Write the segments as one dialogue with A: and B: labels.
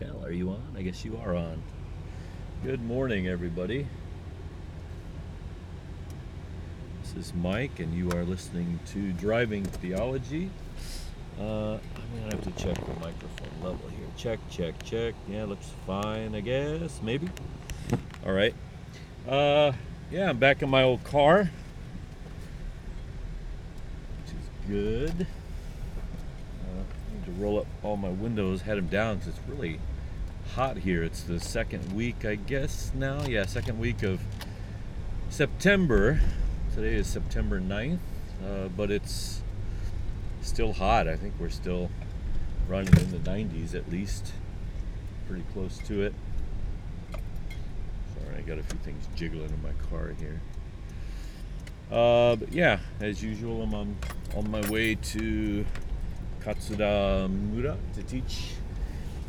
A: tell. Are you on? I guess you are on. Good morning, everybody. This is Mike, and you are listening to Driving Theology. Uh, I'm gonna have to check the microphone level here. Check, check, check. Yeah, looks fine, I guess. Maybe. All right. Uh, yeah, I'm back in my old car, which is good. Uh, need to roll up all my windows, had them down because it's really hot here. It's the second week, I guess, now. Yeah, second week of September. Today is September 9th, uh, but it's still hot. I think we're still running in the 90s at least. Pretty close to it. Sorry, I got a few things jiggling in my car here. Uh, but yeah, as usual, I'm on, on my way to Katsuda Mura to teach.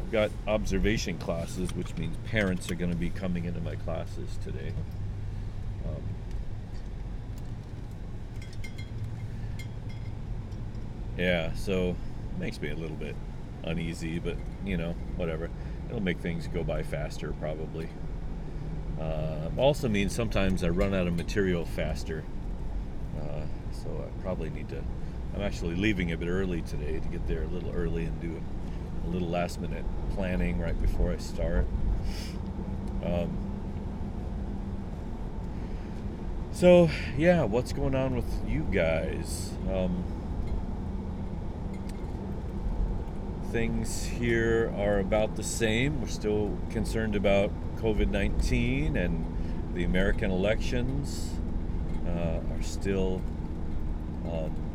A: I've got observation classes, which means parents are going to be coming into my classes today. Um, yeah, so makes me a little bit uneasy, but you know, whatever. It'll make things go by faster, probably. Uh, also means sometimes I run out of material faster. Uh, so I probably need to. I'm actually leaving a bit early today to get there a little early and do a, little last minute planning right before I start. Um, so yeah, what's going on with you guys? Um, things here are about the same. We're still concerned about COVID 19 and the American elections uh, are still um,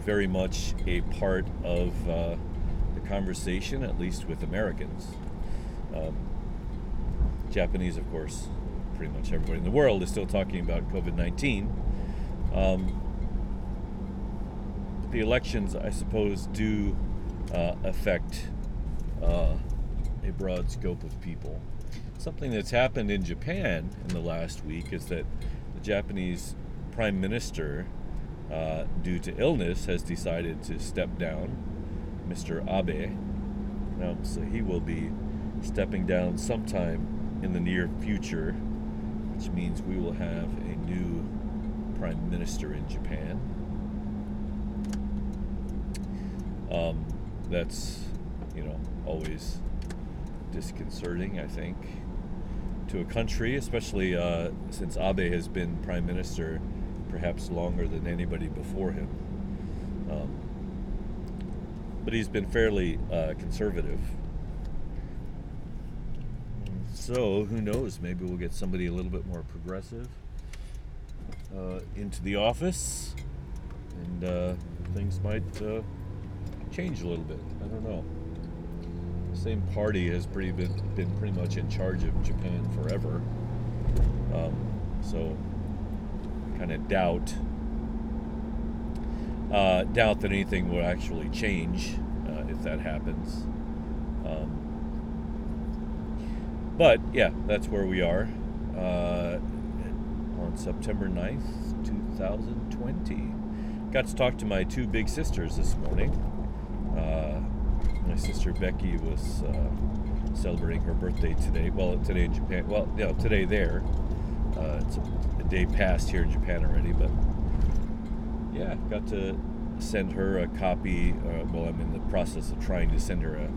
A: very much a part of uh, the conversation, at least with Americans. Um, Japanese, of course, pretty much everybody in the world is still talking about COVID 19. Um, the elections, I suppose, do uh, affect uh, a broad scope of people. Something that's happened in Japan in the last week is that the Japanese prime minister, uh, due to illness, has decided to step down, Mr. Abe. Now, so he will be stepping down sometime in the near future, which means we will have a new prime minister in Japan. Um, that's you know always disconcerting i think to a country especially uh, since abe has been prime minister perhaps longer than anybody before him um, but he's been fairly uh, conservative so who knows maybe we'll get somebody a little bit more progressive uh, into the office and uh, things might uh, change a little bit. I don't know. The same party has pretty been been pretty much in charge of Japan forever. Um, so, kind of doubt uh, doubt that anything will actually change uh, if that happens. Um, but yeah, that's where we are uh, on September 9th, 2020. Got to talk to my two big sisters this morning. Uh, my sister Becky was uh, celebrating her birthday today. Well, today in Japan. Well, you know, today there. Uh, it's day passed here in Japan already, but yeah, got to send her a copy. Uh, well, I'm in the process of trying to send her a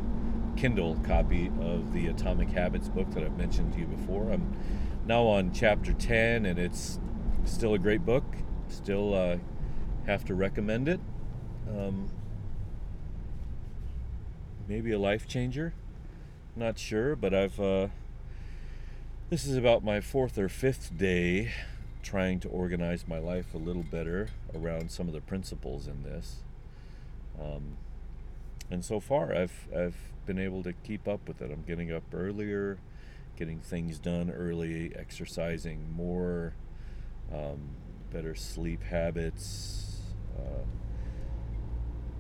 A: Kindle copy of the Atomic Habits book that I've mentioned to you before. I'm now on chapter 10, and it's still a great book. Still uh, have to recommend it. Um, maybe a life changer. Not sure, but I've. Uh, this is about my fourth or fifth day trying to organize my life a little better around some of the principles in this. Um, and so far, I've I've been able to keep up with it. I'm getting up earlier, getting things done early, exercising more, um, better sleep habits. Uh,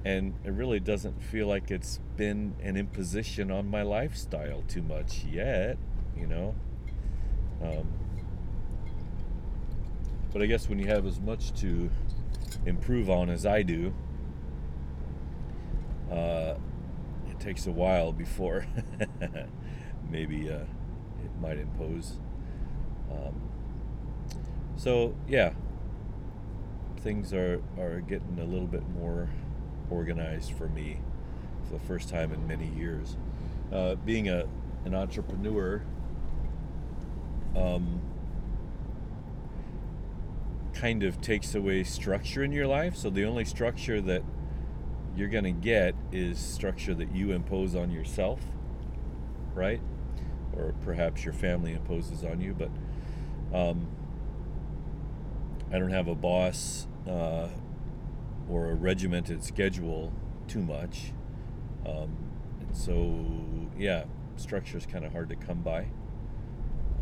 A: and it really doesn't feel like it's been an imposition on my lifestyle too much yet, you know. Um, but I guess when you have as much to improve on as I do, uh, it takes a while before maybe uh, it might impose. Um, so yeah, things are are getting a little bit more organized for me for the first time in many years. Uh, being a an entrepreneur. Um, kind of takes away structure in your life. So the only structure that you're going to get is structure that you impose on yourself, right? Or perhaps your family imposes on you. But um, I don't have a boss uh, or a regimented schedule too much. Um, and so, yeah, structure is kind of hard to come by.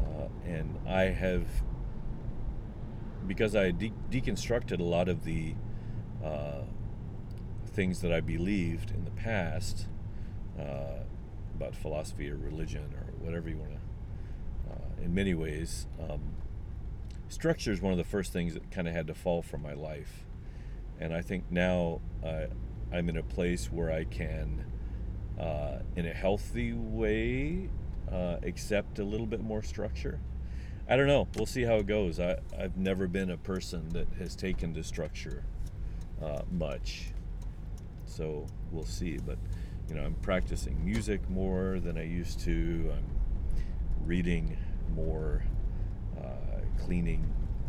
A: Uh, and I have because I de- deconstructed a lot of the uh, things that I believed in the past uh, about philosophy or religion or whatever you want to, uh, in many ways, um, structure is one of the first things that kind of had to fall from my life. And I think now I'm in a place where I can, uh, in a healthy way, uh, accept a little bit more structure I don't know. We'll see how it goes. I, I've never been a person that has taken to structure uh, much. So we'll see. But, you know, I'm practicing music more than I used to. I'm reading more, uh, cleaning,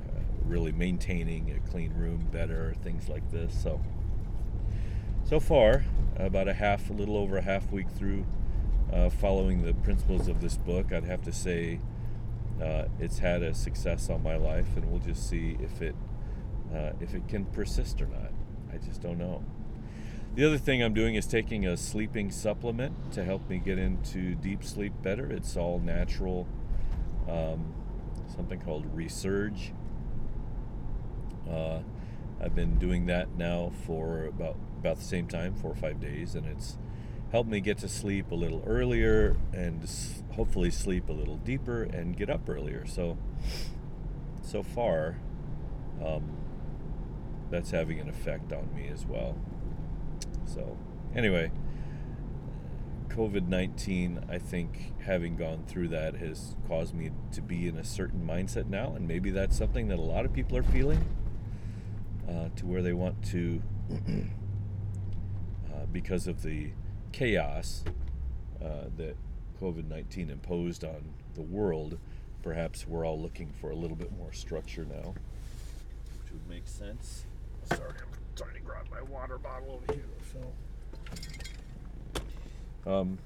A: uh, really maintaining a clean room better, things like this. So, so far, about a half, a little over a half week through uh, following the principles of this book, I'd have to say uh, it's had a success on my life, and we'll just see if it uh, if it can persist or not. I just don't know. The other thing I'm doing is taking a sleeping supplement to help me get into deep sleep better. It's all natural, um, something called Resurge. Uh, I've been doing that now for about about the same time, four or five days, and it's help me get to sleep a little earlier and hopefully sleep a little deeper and get up earlier. So, so far, um, that's having an effect on me as well. So, anyway, COVID 19, I think having gone through that has caused me to be in a certain mindset now, and maybe that's something that a lot of people are feeling uh, to where they want to, uh, because of the chaos uh, that COVID 19 imposed on the world, perhaps we're all looking for a little bit more structure now, which would make sense. Sorry, I'm trying to grab my water bottle over here, Phil. Um,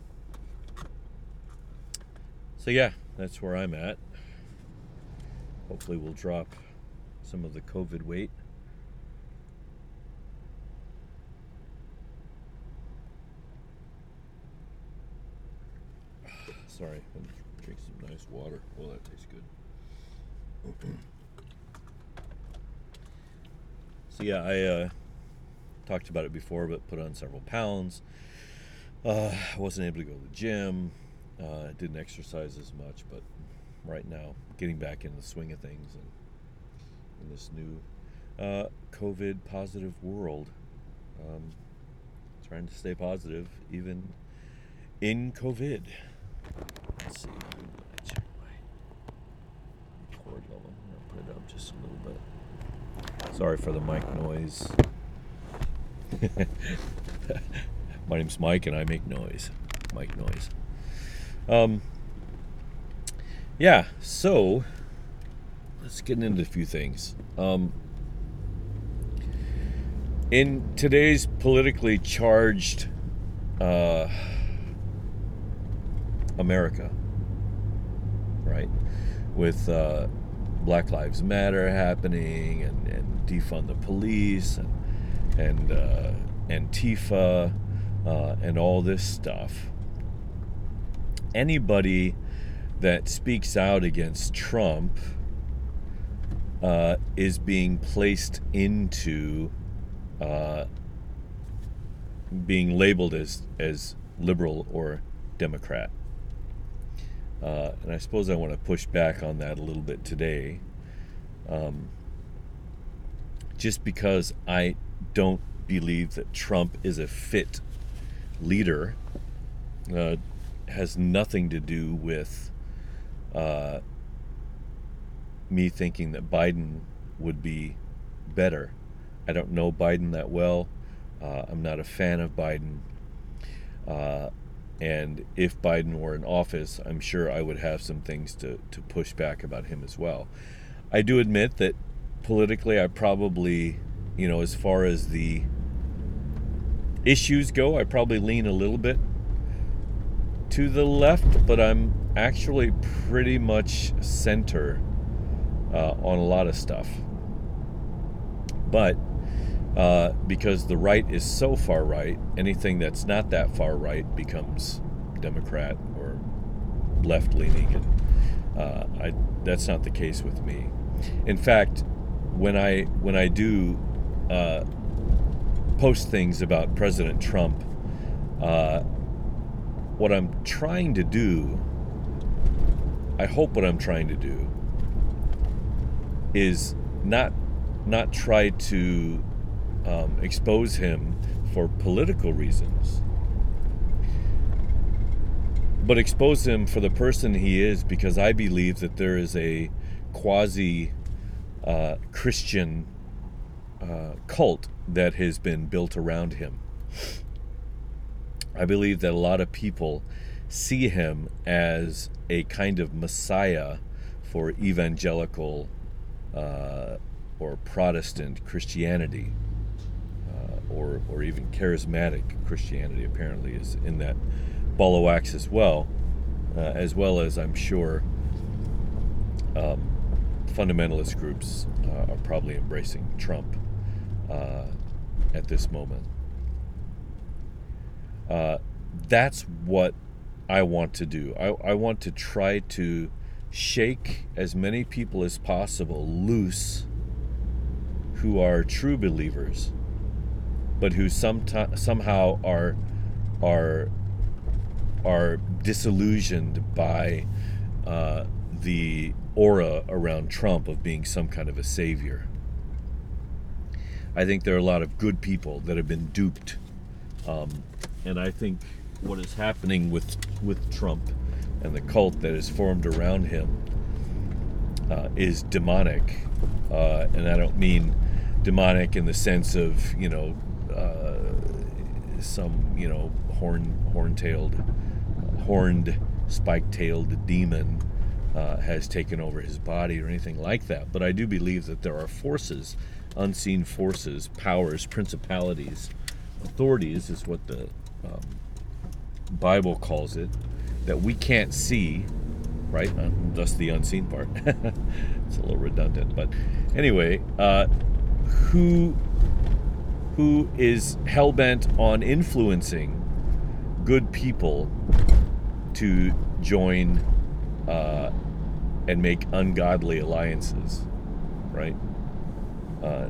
A: so, yeah, that's where I'm at. Hopefully, we'll drop some of the COVID weight. Sorry, I'm drink some nice water. Well, that tastes good. so yeah, I uh, talked about it before, but put on several pounds. Uh, I wasn't able to go to the gym. Uh, didn't exercise as much, but right now, getting back in the swing of things and in this new uh, COVID positive world. Um, trying to stay positive even in COVID. Let's see. Record level. I'll put it up just a little bit. Sorry for the mic noise. my name's Mike and I make noise. Mic noise. Um, yeah, so let's get into a few things. Um, in today's politically charged uh, America, right? With uh, Black Lives Matter happening and, and defund the police and and uh, Antifa uh, and all this stuff. Anybody that speaks out against Trump uh, is being placed into uh, being labeled as as liberal or Democrat. Uh, and I suppose I want to push back on that a little bit today. Um, just because I don't believe that Trump is a fit leader uh, has nothing to do with uh, me thinking that Biden would be better. I don't know Biden that well. Uh, I'm not a fan of Biden. And if Biden were in office, I'm sure I would have some things to, to push back about him as well. I do admit that politically, I probably, you know, as far as the issues go, I probably lean a little bit to the left, but I'm actually pretty much center uh, on a lot of stuff. But uh, because the right is so far right, anything that's not that far right becomes Democrat or left leaning, and uh, I, that's not the case with me. In fact, when I when I do uh, post things about President Trump, uh, what I'm trying to do, I hope what I'm trying to do, is not not try to um, expose him for political reasons, but expose him for the person he is because I believe that there is a quasi uh, Christian uh, cult that has been built around him. I believe that a lot of people see him as a kind of messiah for evangelical uh, or Protestant Christianity or, or even charismatic Christianity apparently is in that ball of wax as well, uh, as well as I'm sure um, fundamentalist groups uh, are probably embracing Trump uh, at this moment. Uh, that's what I want to do. I, I want to try to shake as many people as possible loose who are true believers but who somehow are are are disillusioned by uh, the aura around Trump of being some kind of a savior. I think there are a lot of good people that have been duped, um, and I think what is happening with with Trump and the cult that is formed around him uh, is demonic, uh, and I don't mean demonic in the sense of you know some you know horn horn-tailed, horned, spike-tailed demon uh, has taken over his body or anything like that. But I do believe that there are forces, unseen forces, powers, principalities, authorities is what the um, Bible calls it, that we can't see, right? Uh, thus the unseen part. it's a little redundant, but anyway, uh, who who is hell bent on influencing good people to join uh, and make ungodly alliances, right? Uh,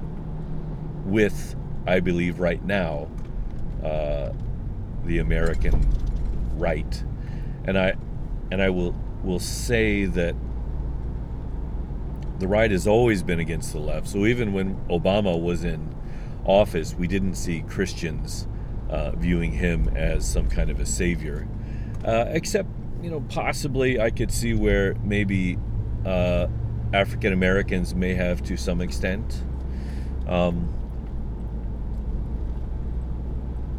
A: with, I believe, right now, uh, the American right, and I, and I will will say that the right has always been against the left. So even when Obama was in office, we didn't see Christians uh, viewing him as some kind of a savior. Uh, except, you know, possibly I could see where maybe uh, African Americans may have to some extent. Um,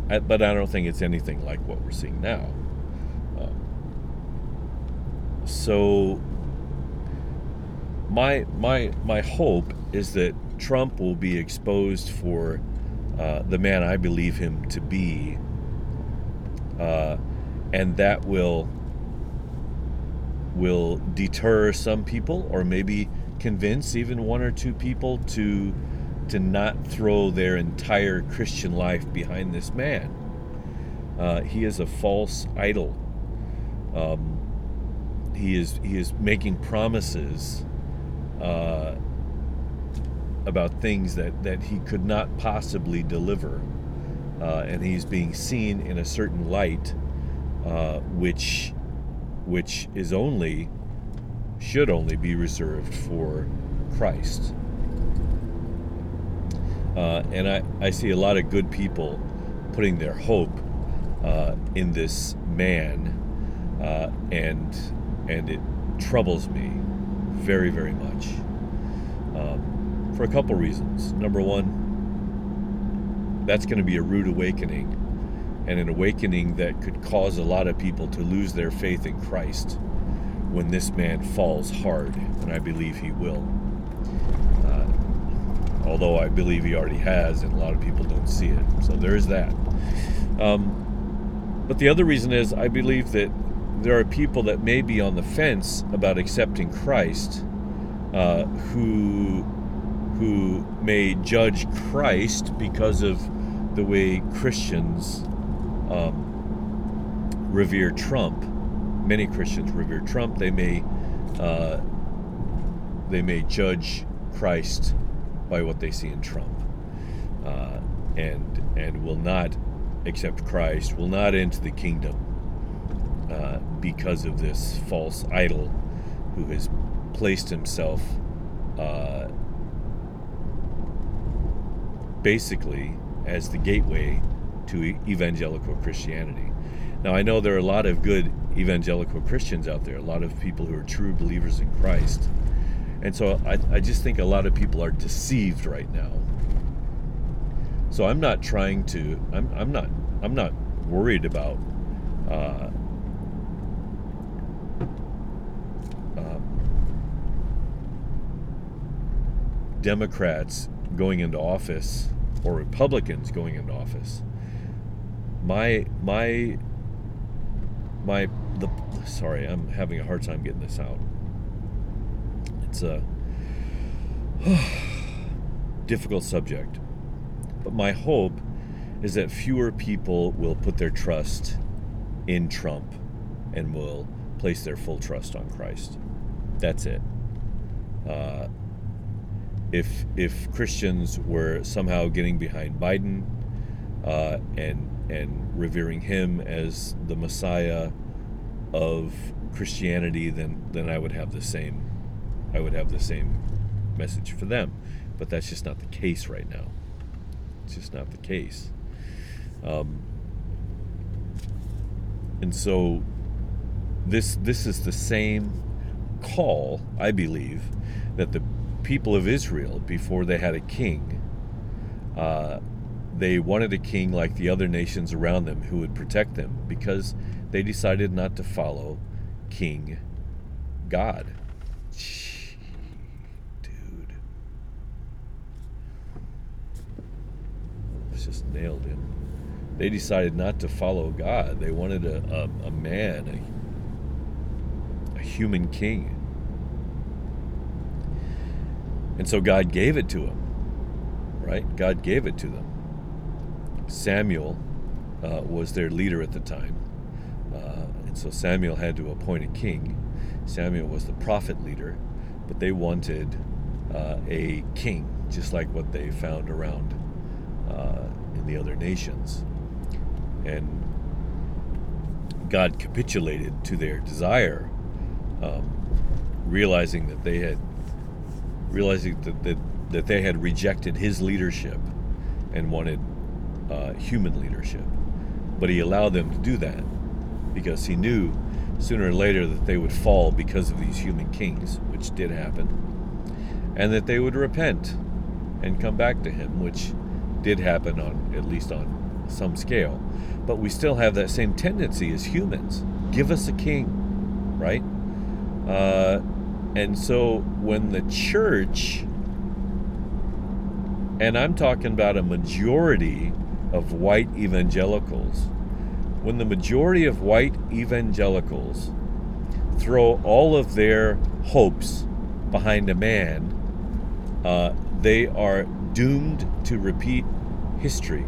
A: I, but I don't think it's anything like what we're seeing now. Um, so my my my hope is that Trump will be exposed for uh, the man I believe him to be, uh, and that will will deter some people, or maybe convince even one or two people to to not throw their entire Christian life behind this man. Uh, he is a false idol. Um, he is he is making promises uh, about things that, that he could not possibly deliver. Uh, and he's being seen in a certain light, uh, which, which is only, should only be reserved for Christ. Uh, and I, I see a lot of good people putting their hope uh, in this man, uh, and and it troubles me very very much um, for a couple reasons. Number one, that's going to be a rude awakening, and an awakening that could cause a lot of people to lose their faith in Christ when this man falls hard, and I believe he will. Uh, although I believe he already has, and a lot of people don't see it. So there is that. Um, but the other reason is I believe that there are people that may be on the fence about accepting Christ uh, who who may judge Christ because of the way Christians um, revere Trump. Many Christians revere Trump. They may uh, they may judge Christ by what they see in Trump, uh, and and will not accept Christ, will not enter the kingdom uh, because of this false idol who has placed himself uh, basically as the gateway to evangelical Christianity. Now, I know there are a lot of good evangelical Christians out there, a lot of people who are true believers in Christ. And so I, I just think a lot of people are deceived right now. So I'm not trying to, I'm, I'm not, I'm not worried about uh, Democrats going into office or Republicans going into office, my my my the sorry, I'm having a hard time getting this out. It's a difficult subject. But my hope is that fewer people will put their trust in Trump and will place their full trust on Christ. That's it. Uh, if if Christians were somehow getting behind Biden uh, and and revering him as the Messiah of Christianity, then then I would have the same I would have the same message for them. But that's just not the case right now. It's just not the case. Um, and so this this is the same call, I believe, that the people of Israel before they had a king. Uh, they wanted a king like the other nations around them who would protect them because they decided not to follow King God. Dude. It's just nailed him. They decided not to follow God. They wanted a, a, a man, a, a human king. And so God gave it to him, right? God gave it to them. Samuel uh, was their leader at the time. Uh, and so Samuel had to appoint a king. Samuel was the prophet leader, but they wanted uh, a king, just like what they found around uh, in the other nations. And God capitulated to their desire, um, realizing that they had realizing that, that, that they had rejected his leadership and wanted uh, human leadership. But he allowed them to do that because he knew sooner or later that they would fall because of these human kings, which did happen, and that they would repent and come back to him, which did happen on at least on some scale. But we still have that same tendency as humans. Give us a king, right? Uh, and so when the church, and I'm talking about a majority of white evangelicals, when the majority of white evangelicals throw all of their hopes behind a man, uh, they are doomed to repeat history.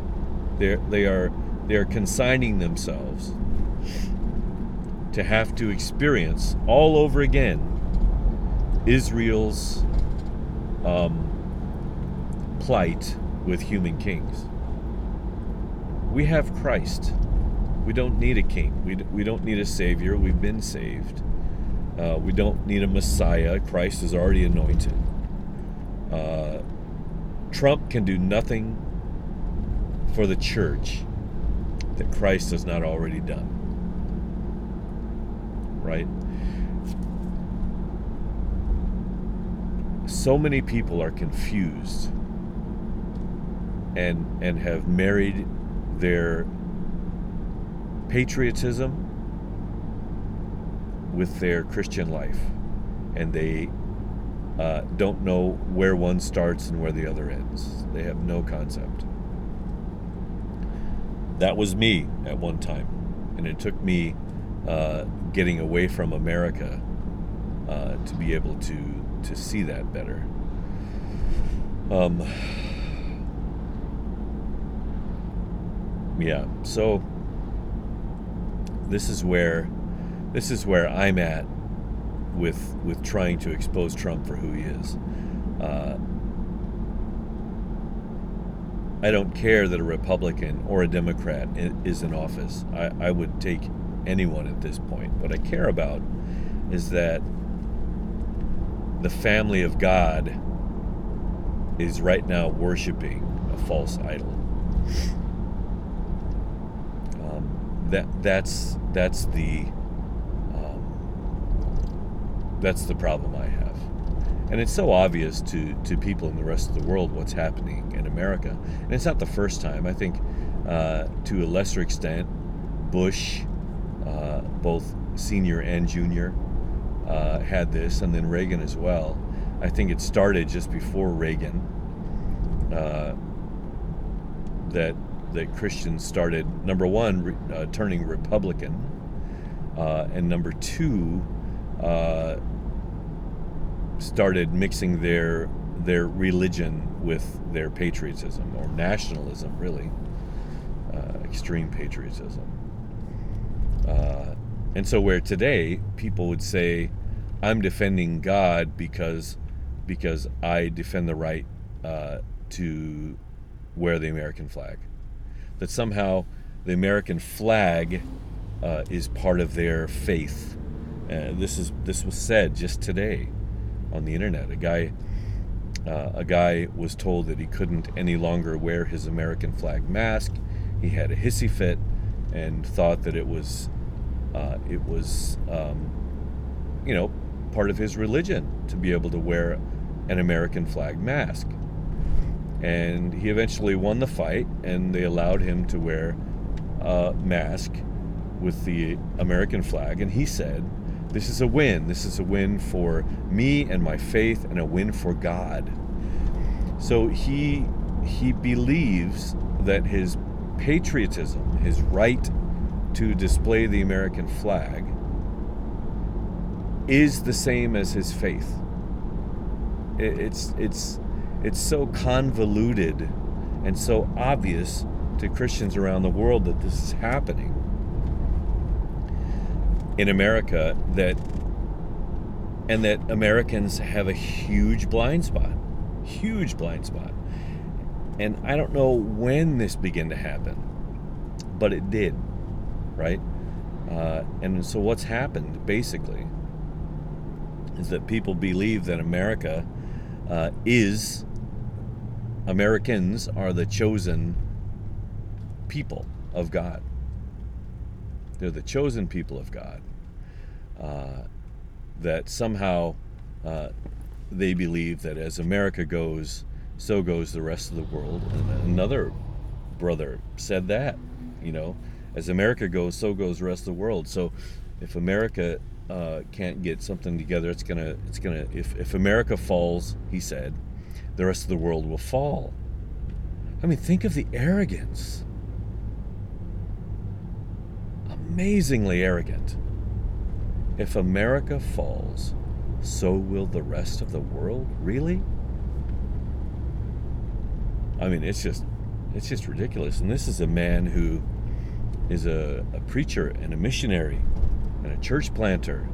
A: They're, they are they are consigning themselves to have to experience all over again Israel's um, plight with human kings. We have Christ. We don't need a king. We, we don't need a savior. We've been saved. Uh, we don't need a Messiah. Christ is already anointed. Uh, Trump can do nothing for the church that Christ has not already done. Right? So many people are confused and and have married their patriotism with their Christian life, and they uh, don't know where one starts and where the other ends. They have no concept. That was me at one time, and it took me uh, getting away from America uh, to be able to to see that better. Um, yeah, so this is where this is where I'm at with with trying to expose Trump for who he is. Uh, I don't care that a Republican or a Democrat is in office. I, I would take anyone at this point. What I care about is that the family of God is right now worshiping a false idol. Um, that that's that's the um, that's the problem I have, and it's so obvious to to people in the rest of the world what's happening in America, and it's not the first time. I think uh, to a lesser extent, Bush, uh, both senior and junior, uh, had this, and then Reagan as well. I think it started just before Reagan uh, that that Christians started number one re, uh, turning Republican, uh, and number two uh, started mixing their their religion with their patriotism or nationalism, really uh, extreme patriotism. And so, where today people would say, "I'm defending God because because I defend the right uh, to wear the American flag," that somehow the American flag uh, is part of their faith. Uh, this is this was said just today on the internet. A guy uh, a guy was told that he couldn't any longer wear his American flag mask. He had a hissy fit and thought that it was uh, it was, um, you know, part of his religion to be able to wear an American flag mask. And he eventually won the fight, and they allowed him to wear a mask with the American flag. And he said, This is a win. This is a win for me and my faith, and a win for God. So he he believes that his patriotism, his right to display the American flag is the same as his faith. It's it's it's so convoluted and so obvious to Christians around the world that this is happening in America that and that Americans have a huge blind spot. Huge blind spot. And I don't know when this began to happen, but it did right? Uh, and so what's happened basically is that people believe that America uh, is Americans are the chosen people of God. They're the chosen people of God. Uh, that somehow uh, they believe that as America goes, so goes the rest of the world. And another brother said that, you know, as America goes, so goes the rest of the world. So if America uh, can't get something together, it's gonna it's gonna if if America falls, he said, the rest of the world will fall. I mean, think of the arrogance. Amazingly arrogant. If America falls, so will the rest of the world? Really? I mean, it's just it's just ridiculous. And this is a man who is a, a preacher and a missionary and a church planter,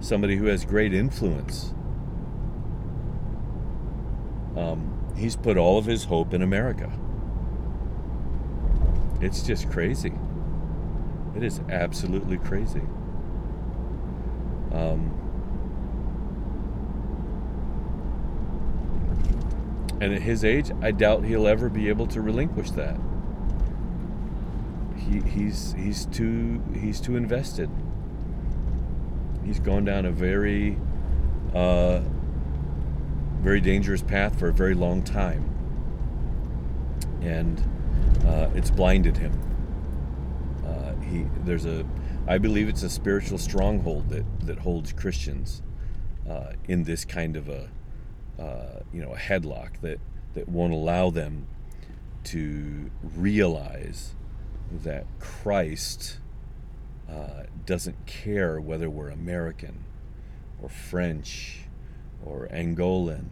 A: somebody who has great influence. Um, he's put all of his hope in America. It's just crazy. It is absolutely crazy. Um, and at his age, I doubt he'll ever be able to relinquish that. He, he's he's too he's too invested. He's gone down a very uh, very dangerous path for a very long time, and uh, it's blinded him. Uh, he there's a I believe it's a spiritual stronghold that that holds Christians uh, in this kind of a uh, you know a headlock that that won't allow them to realize that Christ uh, doesn't care whether we're American or French or Angolan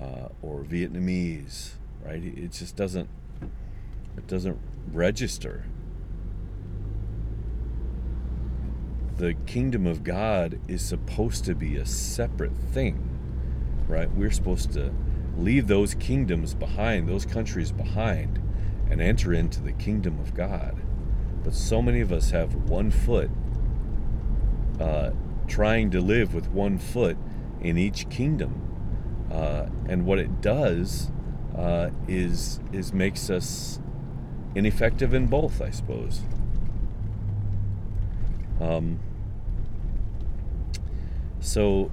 A: uh, or Vietnamese, right? It just doesn't it doesn't register. The kingdom of God is supposed to be a separate thing, right? We're supposed to leave those kingdoms behind, those countries behind, and enter into the kingdom of God. But so many of us have one foot, uh, trying to live with one foot in each kingdom. Uh, and what it does uh, is is makes us ineffective in both, I suppose. Um, so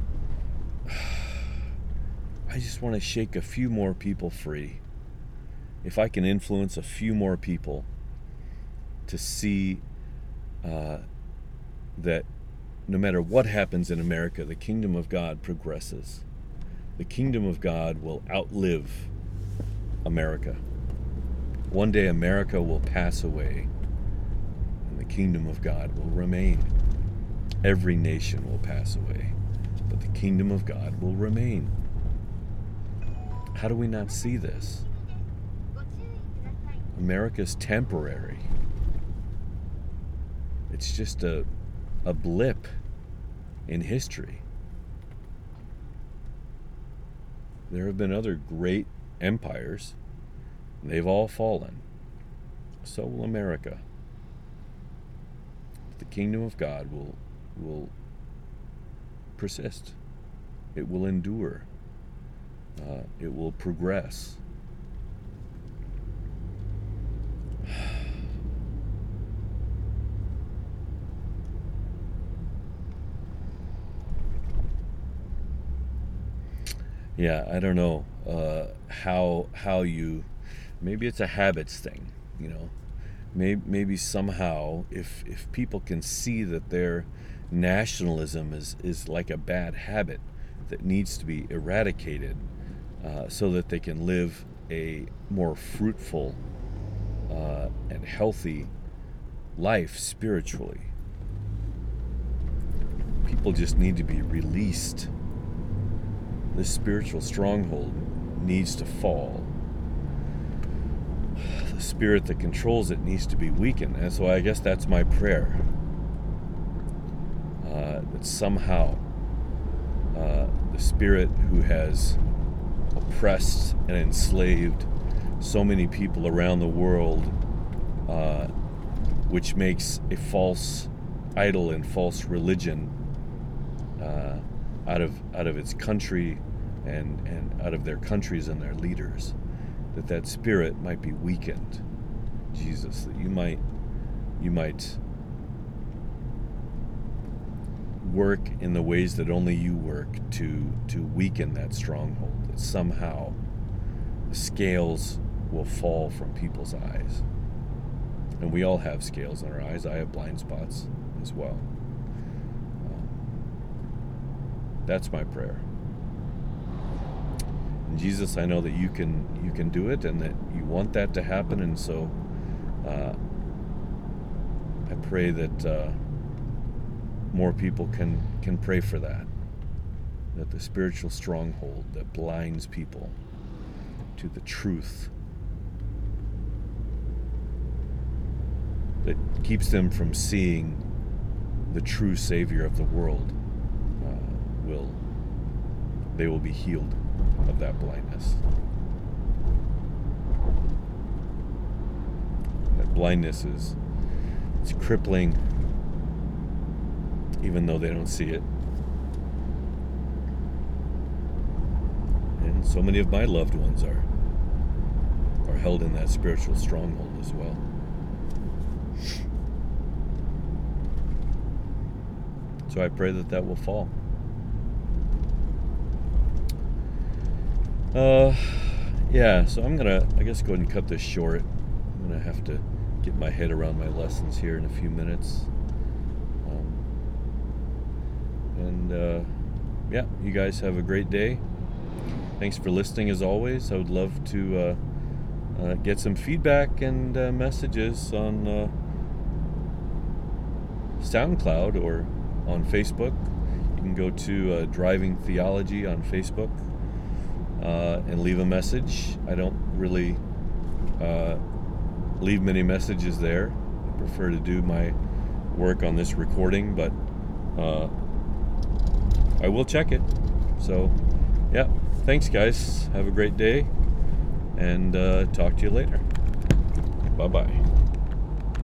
A: I just want to shake a few more people free. If I can influence a few more people to see uh, that no matter what happens in America, the kingdom of God progresses. The kingdom of God will outlive America. One day America will pass away and the kingdom of God will remain. Every nation will pass away, but the kingdom of God will remain. How do we not see this? America's temporary. It's just a, a blip in history. There have been other great empires, they've all fallen. So will America. The kingdom of God will, will persist, it will endure, uh, it will progress. Yeah, I don't know uh, how how you maybe it's a habits thing, you know. Maybe maybe somehow if if people can see that their nationalism is is like a bad habit that needs to be eradicated, uh, so that they can live a more fruitful uh, and healthy life spiritually. People just need to be released this spiritual stronghold needs to fall. The spirit that controls it needs to be weakened. And so I guess that's my prayer. Uh, that somehow uh, the spirit who has oppressed and enslaved so many people around the world, uh, which makes a false idol and false religion uh, out of out of its country and and out of their countries and their leaders that that spirit might be weakened. Jesus that you might you might work in the ways that only you work to to weaken that stronghold that somehow the scales will fall from people's eyes. And we all have scales in our eyes. I have blind spots as well that's my prayer. And Jesus, I know that you can you can do it, and that you want that to happen, and so uh, I pray that uh, more people can can pray for that. That the spiritual stronghold that blinds people to the truth that keeps them from seeing the true Savior of the world will they will be healed of that blindness. That blindness is it's crippling even though they don't see it. And so many of my loved ones are are held in that spiritual stronghold as well. So I pray that that will fall. Uh, yeah, so I'm gonna, I guess, go ahead and cut this short. I'm gonna have to get my head around my lessons here in a few minutes. Um, and uh, yeah, you guys have a great day. Thanks for listening as always. I would love to uh, uh, get some feedback and uh, messages on uh, SoundCloud or on Facebook. You can go to uh, Driving Theology on Facebook uh, and leave a message. I don't really uh, leave many messages there. I prefer to do my work on this recording, but uh, I will check it. So, yeah, thanks, guys. Have a great day, and uh, talk to you later. Bye bye.